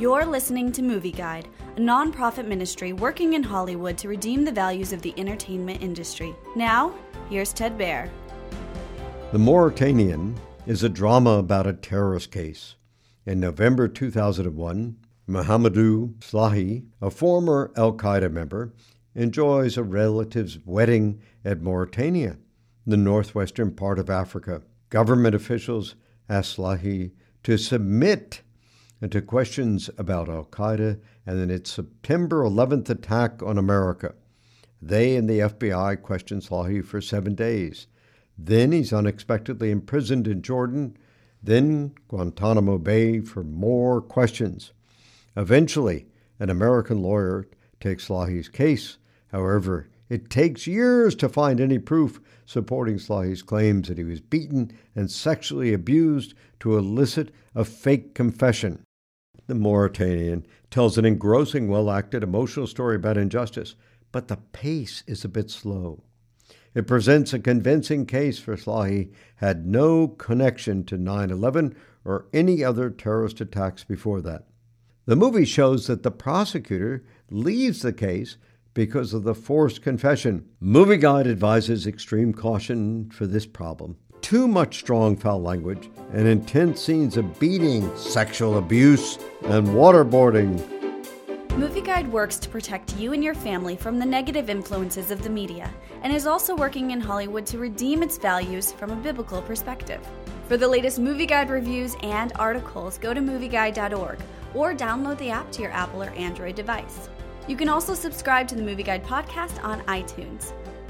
You're listening to Movie Guide, a nonprofit ministry working in Hollywood to redeem the values of the entertainment industry. Now, here's Ted Baehr. The Mauritanian is a drama about a terrorist case. In November 2001, Mohamedou Slahi, a former Al Qaeda member, enjoys a relative's wedding at Mauritania, the northwestern part of Africa. Government officials ask Slahi to submit to questions about Al Qaeda and then its September 11th attack on America. They and the FBI question Slahi for seven days. Then he's unexpectedly imprisoned in Jordan, then Guantanamo Bay for more questions. Eventually, an American lawyer takes Slahi's case. However, it takes years to find any proof supporting Slahi's claims that he was beaten and sexually abused to elicit a fake confession. The Mauritanian tells an engrossing, well acted, emotional story about injustice, but the pace is a bit slow. It presents a convincing case for Slahi had no connection to 9 11 or any other terrorist attacks before that. The movie shows that the prosecutor leaves the case because of the forced confession. Movie Guide advises extreme caution for this problem. Too much strong foul language and intense scenes of beating, sexual abuse, and waterboarding Movie Guide works to protect you and your family from the negative influences of the media and is also working in Hollywood to redeem its values from a biblical perspective. For the latest Movie Guide reviews and articles, go to movieguide.org or download the app to your Apple or Android device. You can also subscribe to the Movie Guide podcast on iTunes.